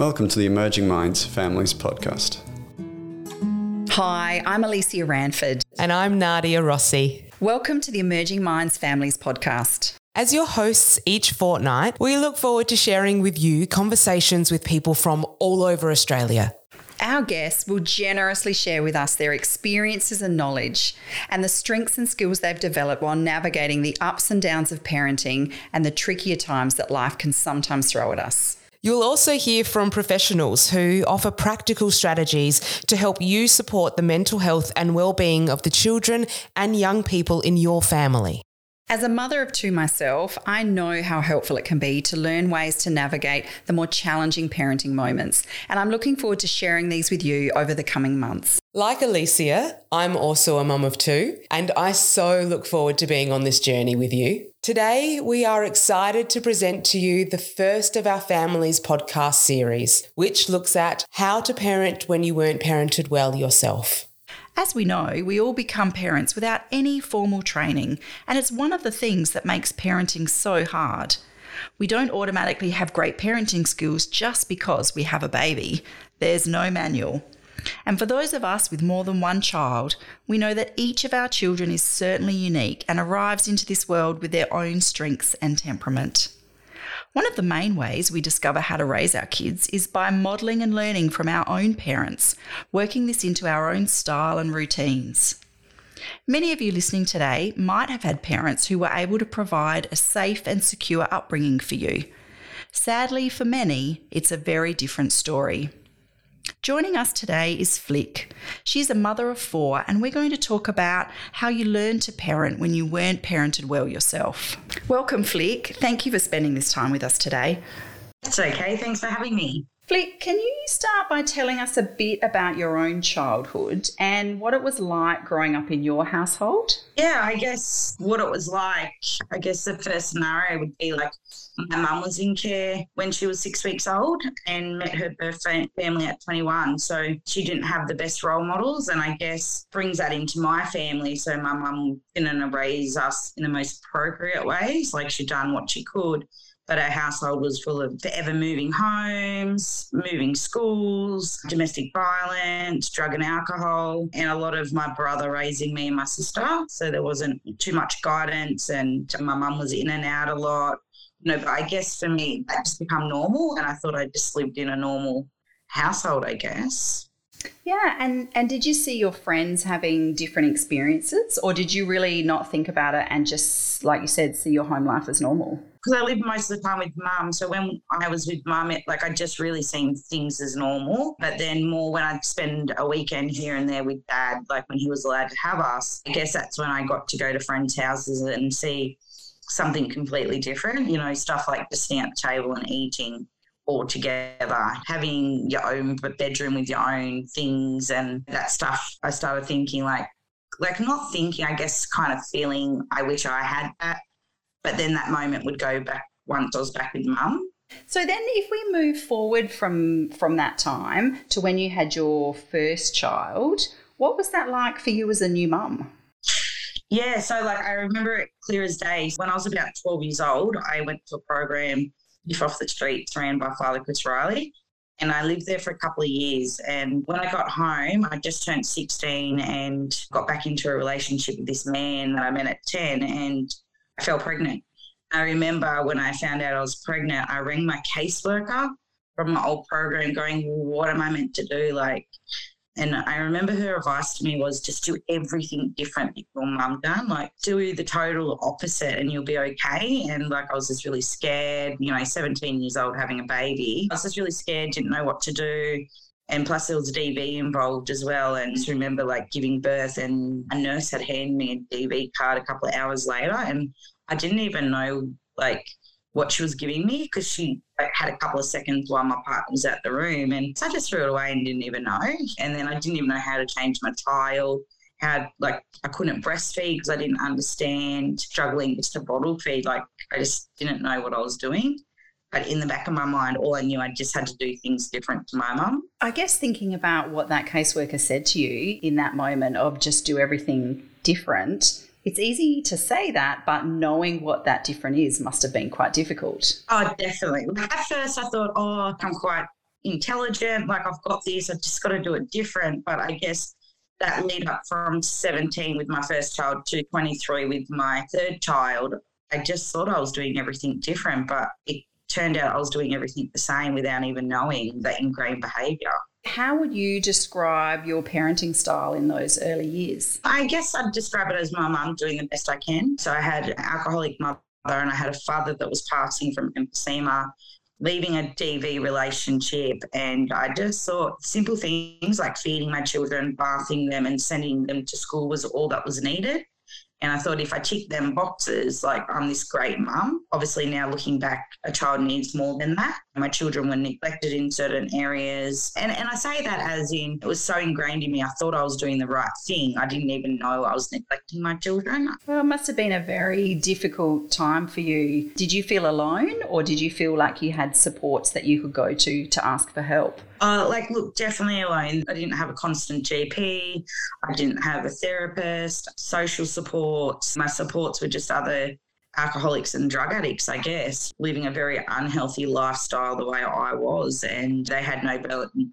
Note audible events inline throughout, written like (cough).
Welcome to the Emerging Minds Families Podcast. Hi, I'm Alicia Ranford. And I'm Nadia Rossi. Welcome to the Emerging Minds Families Podcast. As your hosts each fortnight, we look forward to sharing with you conversations with people from all over Australia. Our guests will generously share with us their experiences and knowledge and the strengths and skills they've developed while navigating the ups and downs of parenting and the trickier times that life can sometimes throw at us. You'll also hear from professionals who offer practical strategies to help you support the mental health and well-being of the children and young people in your family. As a mother of two myself, I know how helpful it can be to learn ways to navigate the more challenging parenting moments, and I'm looking forward to sharing these with you over the coming months. Like Alicia, I'm also a mum of two, and I so look forward to being on this journey with you. Today, we are excited to present to you the first of our family's podcast series, which looks at how to parent when you weren't parented well yourself. As we know, we all become parents without any formal training, and it's one of the things that makes parenting so hard. We don't automatically have great parenting skills just because we have a baby. There's no manual. And for those of us with more than one child, we know that each of our children is certainly unique and arrives into this world with their own strengths and temperament. One of the main ways we discover how to raise our kids is by modelling and learning from our own parents, working this into our own style and routines. Many of you listening today might have had parents who were able to provide a safe and secure upbringing for you. Sadly, for many, it's a very different story. Joining us today is Flick. She's a mother of four, and we're going to talk about how you learn to parent when you weren't parented well yourself. Welcome, Flick. Thank you for spending this time with us today. It's okay. Thanks for having me. Flick, can you start by telling us a bit about your own childhood and what it was like growing up in your household? Yeah, I guess what it was like. I guess the first scenario would be like my mum was in care when she was six weeks old and met her birth family at 21. So she didn't have the best role models. And I guess brings that into my family. So my mum didn't raise us in the most appropriate ways. Like she'd done what she could but our household was full of forever moving homes, moving schools, domestic violence, drug and alcohol, and a lot of my brother raising me and my sister. So there wasn't too much guidance, and my mum was in and out a lot. You know, I guess for me, that just become normal, and I thought I just lived in a normal household, I guess. Yeah, and and did you see your friends having different experiences, or did you really not think about it and just, like you said, see your home life as normal? Because I lived most of the time with mum, so when I was with mum, it like I just really seen things as normal. But then more when I'd spend a weekend here and there with dad, like when he was allowed to have us, I guess that's when I got to go to friends' houses and see something completely different. You know, stuff like just sitting at the table and eating all together, having your own bedroom with your own things and that stuff. I started thinking like, like not thinking, I guess, kind of feeling I wish I had that. But then that moment would go back once I was back with mum. So then if we move forward from from that time to when you had your first child, what was that like for you as a new mum? Yeah, so like I remember it clear as day. When I was about 12 years old, I went to a program Youth Off the Streets ran by Father Chris Riley. And I lived there for a couple of years. And when I got home, I just turned 16 and got back into a relationship with this man that I met at 10 and I fell pregnant. I remember when I found out I was pregnant, I rang my caseworker from my old program going, What am I meant to do? Like, and I remember her advice to me was just do everything different that your mum done. Like do the total opposite and you'll be okay. And like I was just really scared, you know, 17 years old having a baby. I was just really scared, didn't know what to do. And plus there was a DV involved as well. And I just remember like giving birth and a nurse had handed me a DV card a couple of hours later. And I didn't even know like what she was giving me because she had a couple of seconds while my partner was at the room. And so I just threw it away and didn't even know. And then I didn't even know how to change my tile. How like I couldn't breastfeed because I didn't understand struggling just to bottle feed. Like I just didn't know what I was doing. But in the back of my mind, all I knew I just had to do things different to my mum. I guess thinking about what that caseworker said to you in that moment of just do everything different, it's easy to say that, but knowing what that different is must have been quite difficult. Oh, definitely. At first, I thought, oh, I'm quite intelligent, like I've got this, I've just got to do it different. But I guess that lead up from 17 with my first child to 23 with my third child, I just thought I was doing everything different, but it turned out I was doing everything the same without even knowing that ingrained behavior. How would you describe your parenting style in those early years? I guess I'd describe it as my mum doing the best I can. So I had an alcoholic mother and I had a father that was passing from emphysema leaving a DV relationship. And I just thought simple things like feeding my children, bathing them, and sending them to school was all that was needed. And I thought if I tick them boxes, like I'm this great mum. Obviously, now looking back, a child needs more than that. My children were neglected in certain areas. And, and I say that as in it was so ingrained in me, I thought I was doing the right thing. I didn't even know I was neglecting my children. Well, it must have been a very difficult time for you. Did you feel alone or did you feel like you had supports that you could go to to ask for help? Uh, like, look, definitely alone. I didn't have a constant GP. I didn't have a therapist, social support. My supports were just other alcoholics and drug addicts, I guess, living a very unhealthy lifestyle the way I was. And they had no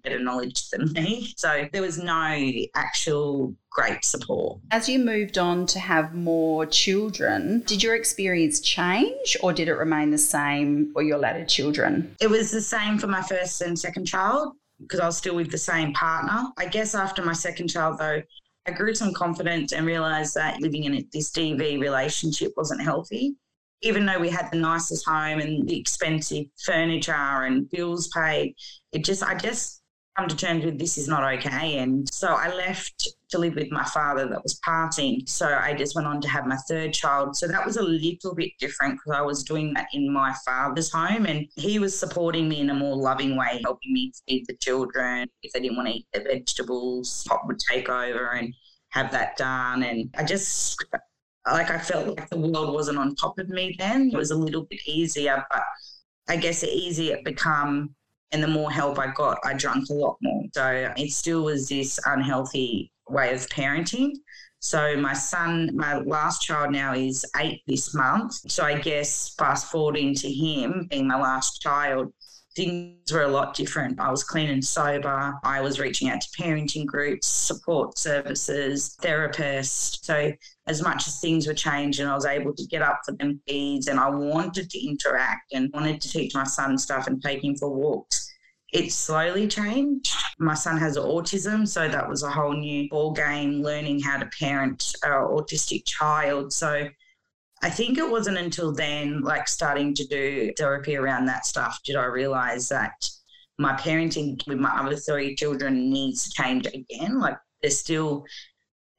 better knowledge than me. So there was no actual great support. As you moved on to have more children, did your experience change or did it remain the same for your latter children? It was the same for my first and second child because I was still with the same partner. I guess after my second child, though, I grew some confidence and realized that living in this DV relationship wasn't healthy. Even though we had the nicest home and the expensive furniture and bills paid, it just, I just come to terms with this is not okay. And so I left to live with my father that was passing. So I just went on to have my third child. So that was a little bit different because I was doing that in my father's home and he was supporting me in a more loving way, helping me feed the children. If they didn't want to eat their vegetables, Pop would take over and have that done. And I just, like, I felt like the world wasn't on top of me then. It was a little bit easier, but I guess the easier it become and the more help I got, I drank a lot more. So it still was this unhealthy way of parenting. So my son, my last child now is eight this month. So I guess fast forwarding to him being my last child, things were a lot different. I was clean and sober. I was reaching out to parenting groups, support services, therapists. So as much as things were changing, I was able to get up for them feeds and I wanted to interact and wanted to teach my son stuff and take him for walks it slowly changed. My son has autism, so that was a whole new ball game learning how to parent an autistic child. So I think it wasn't until then, like starting to do therapy around that stuff, did I realize that my parenting with my other three children needs to change again. Like there's still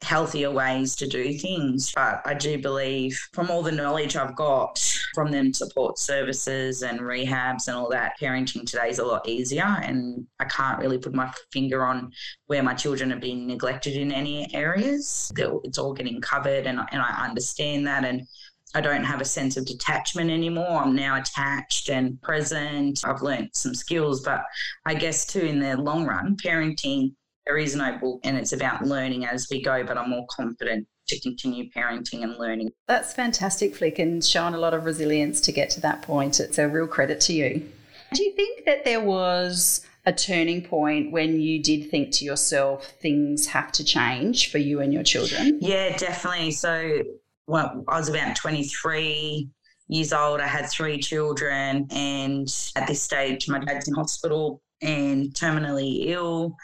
healthier ways to do things. But I do believe from all the knowledge I've got from them support services and rehabs and all that, parenting today is a lot easier. And I can't really put my finger on where my children are being neglected in any areas. It's all getting covered and, and I understand that. And I don't have a sense of detachment anymore. I'm now attached and present. I've learned some skills, but I guess too, in the long run, parenting there is no book and it's about learning as we go, but I'm more confident to continue parenting and learning. That's fantastic, Flick, and shown a lot of resilience to get to that point. It's a real credit to you. Do you think that there was a turning point when you did think to yourself, things have to change for you and your children? Yeah, definitely. So, well, I was about 23 years old. I had three children, and at this stage, my dad's in hospital and terminally ill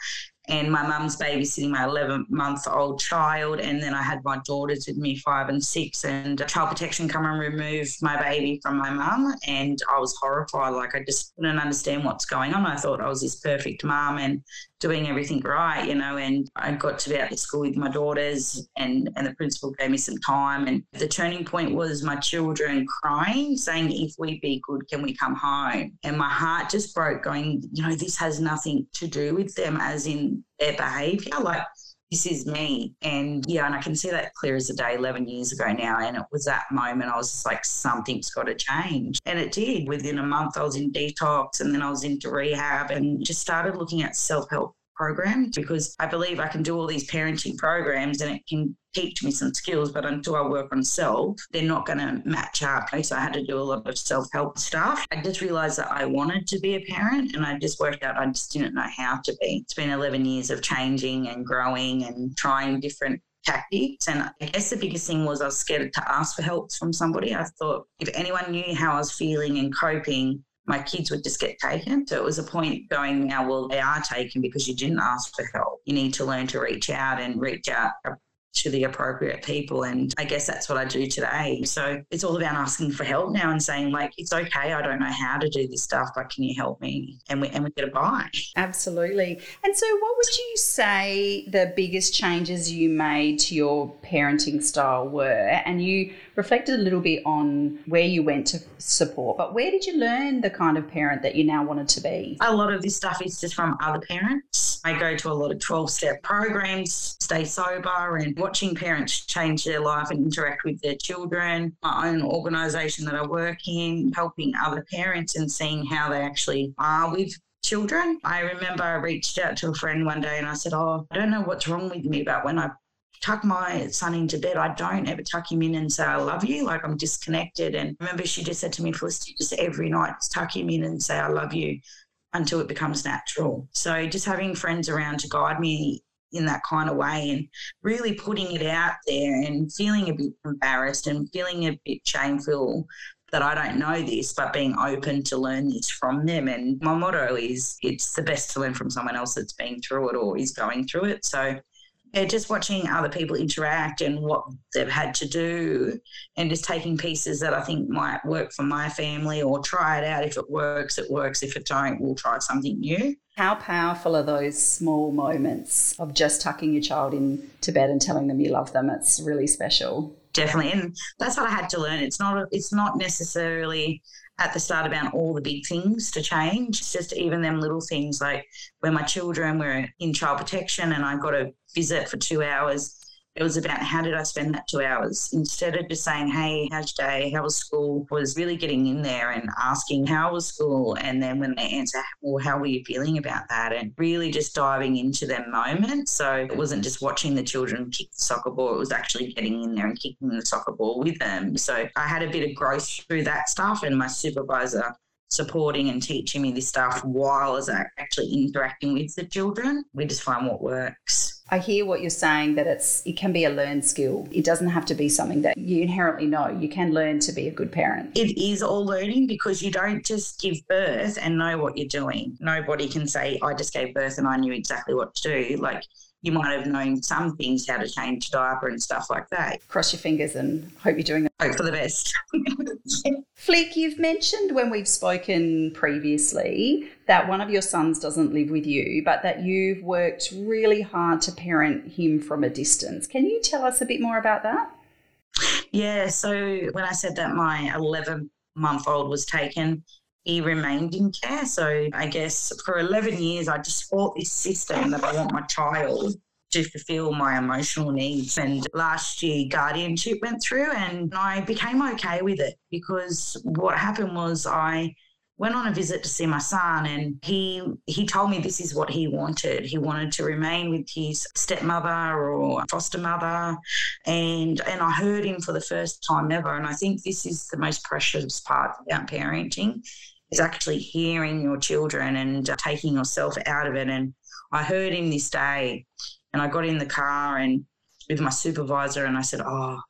and my mum's babysitting my 11 month old child. And then I had my daughters with me, five and six, and child protection come and remove my baby from my mum. And I was horrified. Like, I just couldn't understand what's going on. I thought I was this perfect mum and doing everything right, you know. And I got to be out to school with my daughters, and, and the principal gave me some time. And the turning point was my children crying, saying, If we be good, can we come home? And my heart just broke, going, You know, this has nothing to do with them, as in their behavior. Like, this is me. And yeah, and I can see that clear as a day 11 years ago now. And it was that moment I was just like, something's got to change. And it did. Within a month, I was in detox and then I was into rehab and just started looking at self help program because I believe I can do all these parenting programs and it can teach me some skills, but until I work on self, they're not going to match up. So I had to do a lot of self help stuff. I just realized that I wanted to be a parent and I just worked out I just didn't know how to be. It's been 11 years of changing and growing and trying different tactics. And I guess the biggest thing was I was scared to ask for help from somebody. I thought if anyone knew how I was feeling and coping, my kids would just get taken. So it was a point going now, well, they are taken because you didn't ask for help. You need to learn to reach out and reach out to the appropriate people. And I guess that's what I do today. So it's all about asking for help now and saying, like, it's okay, I don't know how to do this stuff, but can you help me? And we and we get a buy. Absolutely. And so what would you say the biggest changes you made to your parenting style were? And you reflected a little bit on where you went to support, but where did you learn the kind of parent that you now wanted to be? A lot of this stuff is just from other parents. I go to a lot of 12 step programs, stay sober, and watching parents change their life and interact with their children. My own organisation that I work in, helping other parents and seeing how they actually are with children. I remember I reached out to a friend one day and I said, Oh, I don't know what's wrong with me, but when I tuck my son into bed. I don't ever tuck him in and say, I love you. Like I'm disconnected. And remember, she just said to me, Felicity, just every night, tuck him in and say, I love you until it becomes natural. So just having friends around to guide me in that kind of way and really putting it out there and feeling a bit embarrassed and feeling a bit shameful that I don't know this, but being open to learn this from them. And my motto is it's the best to learn from someone else that's been through it or is going through it. So yeah, just watching other people interact and what they've had to do and just taking pieces that I think might work for my family or try it out. If it works, it works. If it don't, we'll try something new. How powerful are those small moments of just tucking your child in to bed and telling them you love them? It's really special. Definitely. And that's what I had to learn. It's not it's not necessarily at the start about all the big things to change. It's just even them little things like when my children were in child protection and I got a visit for two hours it was about how did I spend that two hours instead of just saying, Hey, how's your day? How was school? Was really getting in there and asking, How was school? And then when they answer, Well, how were you feeling about that? And really just diving into their moment. So it wasn't just watching the children kick the soccer ball, it was actually getting in there and kicking the soccer ball with them. So I had a bit of growth through that stuff. And my supervisor supporting and teaching me this stuff while I was actually interacting with the children. We just find what works. I hear what you're saying that it's it can be a learned skill. It doesn't have to be something that you inherently know. You can learn to be a good parent. It is all learning because you don't just give birth and know what you're doing. Nobody can say I just gave birth and I knew exactly what to do. Like you might have known some things, how to change diaper and stuff like that. Cross your fingers and hope you're doing Hope for the best. (laughs) Flick, you've mentioned when we've spoken previously that one of your sons doesn't live with you, but that you've worked really hard to parent him from a distance. Can you tell us a bit more about that? Yeah, so when I said that my 11 month old was taken, he remained in care. So I guess for 11 years, I just fought this system that I want my child to fulfill my emotional needs. And last year, guardianship went through, and I became okay with it because what happened was I went on a visit to see my son and he he told me this is what he wanted he wanted to remain with his stepmother or foster mother and and I heard him for the first time ever and I think this is the most precious part about parenting is actually hearing your children and uh, taking yourself out of it and I heard him this day and I got in the car and with my supervisor and I said, Oh,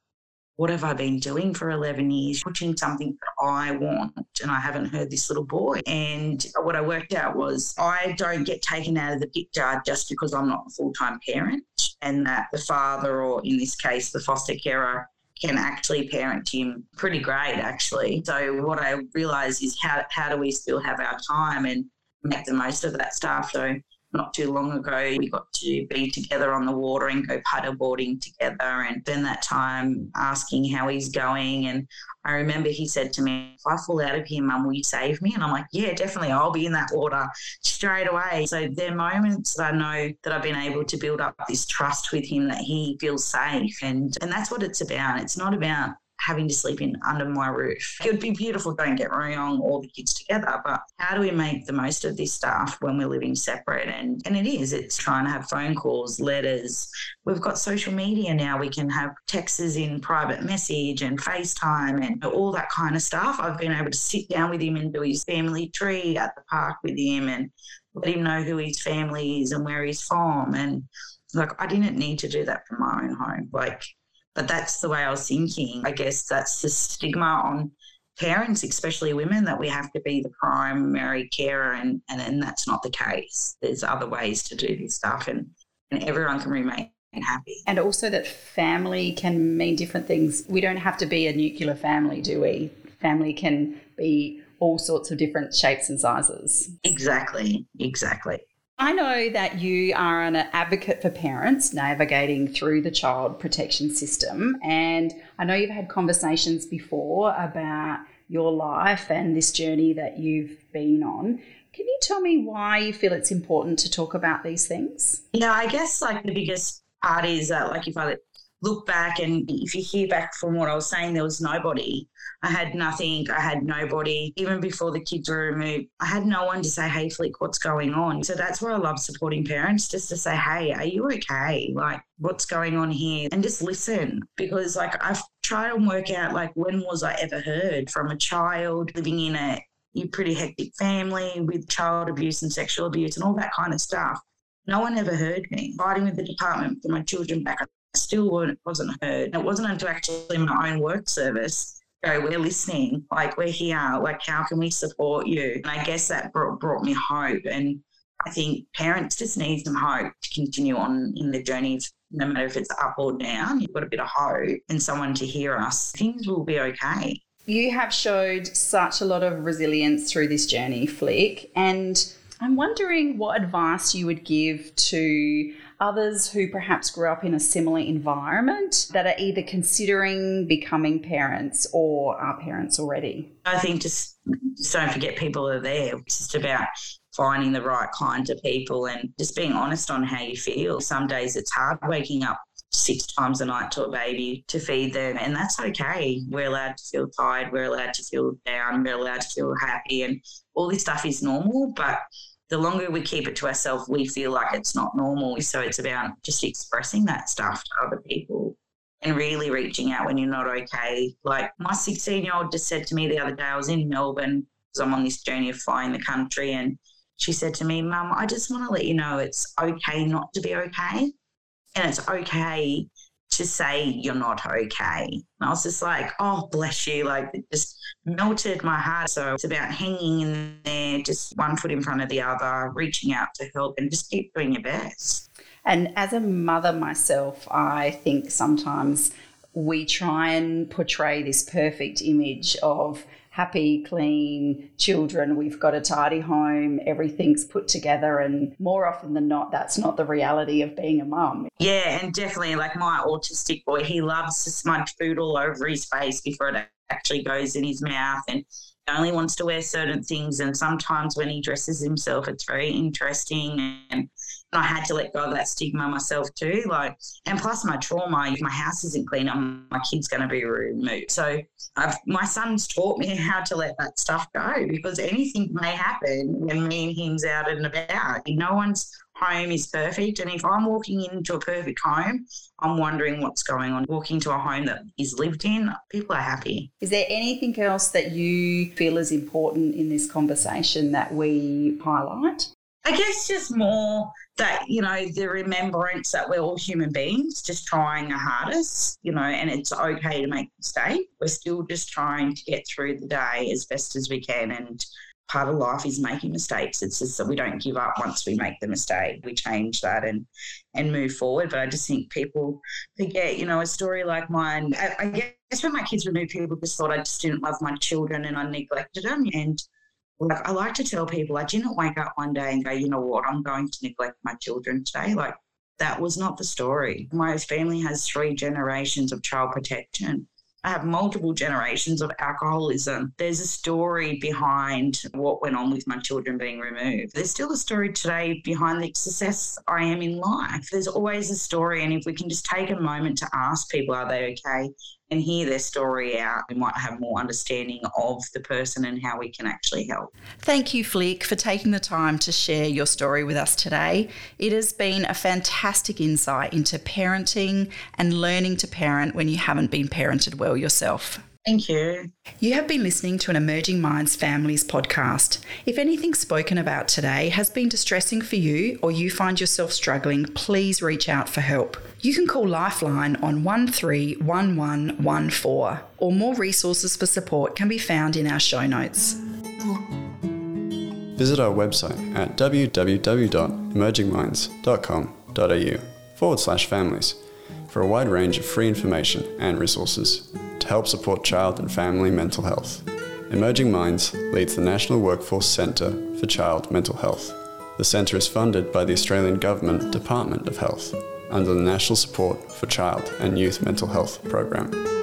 what have I been doing for 11 years? Pushing something that I want, and I haven't heard this little boy. And what I worked out was I don't get taken out of the picture just because I'm not a full time parent, and that the father, or in this case, the foster carer, can actually parent him pretty great, actually. So, what I realise is how, how do we still have our time and make the most of that stuff? So, not too long ago, we got to be together on the water and go paddleboarding together and spend that time asking how he's going. And I remember he said to me, If I fall out of here, mum, will you save me? And I'm like, Yeah, definitely. I'll be in that water straight away. So there are moments that I know that I've been able to build up this trust with him that he feels safe. And, and that's what it's about. It's not about having to sleep in under my roof. It would be beautiful, don't get me wrong, all the kids together, but how do we make the most of this stuff when we're living separate? And and it is, it's trying to have phone calls, letters. We've got social media now. We can have texts in private message and FaceTime and all that kind of stuff. I've been able to sit down with him and do his family tree at the park with him and let him know who his family is and where he's from. And like I didn't need to do that from my own home. Like but that's the way I was thinking. I guess that's the stigma on parents, especially women, that we have to be the primary carer, and and then that's not the case. There's other ways to do this stuff, and and everyone can remain happy. And also that family can mean different things. We don't have to be a nuclear family, do we? Family can be all sorts of different shapes and sizes. Exactly, exactly. I know that you are an advocate for parents navigating through the child protection system. And I know you've had conversations before about your life and this journey that you've been on. Can you tell me why you feel it's important to talk about these things? Yeah, I guess like the biggest part is that, like, if I look back and if you hear back from what I was saying, there was nobody. I had nothing. I had nobody. Even before the kids were removed, I had no one to say, hey, Flick, what's going on? So that's where I love supporting parents, just to say, hey, are you okay? Like, what's going on here? And just listen because, like, I've tried and work out, like, when was I ever heard from a child living in a pretty hectic family with child abuse and sexual abuse and all that kind of stuff. No one ever heard me. Fighting with the department for my children back still wasn't heard. It wasn't until actually my own work service go, we're listening, like we're here, like how can we support you? And I guess that brought, brought me hope. And I think parents just need some hope to continue on in the journey, no matter if it's up or down. You've got a bit of hope and someone to hear us. Things will be okay. You have showed such a lot of resilience through this journey, Flick. And I'm wondering what advice you would give to others who perhaps grew up in a similar environment that are either considering becoming parents or are parents already? I think just, just don't forget people are there. It's just about finding the right kind of people and just being honest on how you feel. Some days it's hard waking up six times a night to a baby to feed them, and that's okay. We're allowed to feel tired, we're allowed to feel down, we're allowed to feel happy, and all this stuff is normal. But the longer we keep it to ourselves, we feel like it's not normal. So it's about just expressing that stuff to other people and really reaching out when you're not okay. Like my 16 year old just said to me the other day, I was in Melbourne because I'm on this journey of flying the country. And she said to me, Mum, I just want to let you know it's okay not to be okay. And it's okay to say you're not okay. And I was just like, oh, bless you. Like it just melted my heart. So it's about hanging in there, just one foot in front of the other, reaching out to help and just keep doing your best. And as a mother myself, I think sometimes we try and portray this perfect image of happy, clean children. We've got a tidy home, everything's put together. And more often than not, that's not the reality of being a mum. Yeah, and definitely like my autistic boy, he loves to smudge food all over his face before it actually goes in his mouth. And only wants to wear certain things. And sometimes when he dresses himself, it's very interesting. And I had to let go of that stigma myself too. Like, and plus my trauma, if my house isn't clean, I'm, my kid's going to be removed. So I've, my son's taught me how to let that stuff go because anything may happen when me and him's out and about. No one's home is perfect. And if I'm walking into a perfect home, I'm wondering what's going on. Walking to a home that is lived in, people are happy. Is there anything else that you feel is important in this conversation that we highlight? I guess just more that, you know, the remembrance that we're all human beings, just trying our hardest, you know, and it's okay to make mistakes. We're still just trying to get through the day as best as we can. And part of life is making mistakes. It's just that we don't give up once we make the mistake. We change that and and move forward. But I just think people forget, you know, a story like mine. I, I guess when my kids were new people just thought I just didn't love my children and I neglected them. And like I like to tell people, I didn't wake up one day and go, you know what, I'm going to neglect my children today. Like that was not the story. My family has three generations of child protection. I have multiple generations of alcoholism. There's a story behind what went on with my children being removed. There's still a story today behind the success I am in life. There's always a story. And if we can just take a moment to ask people, are they okay? And hear their story out, we might have more understanding of the person and how we can actually help. Thank you, Flick, for taking the time to share your story with us today. It has been a fantastic insight into parenting and learning to parent when you haven't been parented well yourself. Thank you. You have been listening to an Emerging Minds Families podcast. If anything spoken about today has been distressing for you or you find yourself struggling, please reach out for help. You can call Lifeline on 131114 or more resources for support can be found in our show notes. Visit our website at www.emergingminds.com.au forward slash families for a wide range of free information and resources to help support child and family mental health. Emerging Minds leads the National Workforce Centre for Child Mental Health. The centre is funded by the Australian Government Department of Health under the National Support for Child and Youth Mental Health program.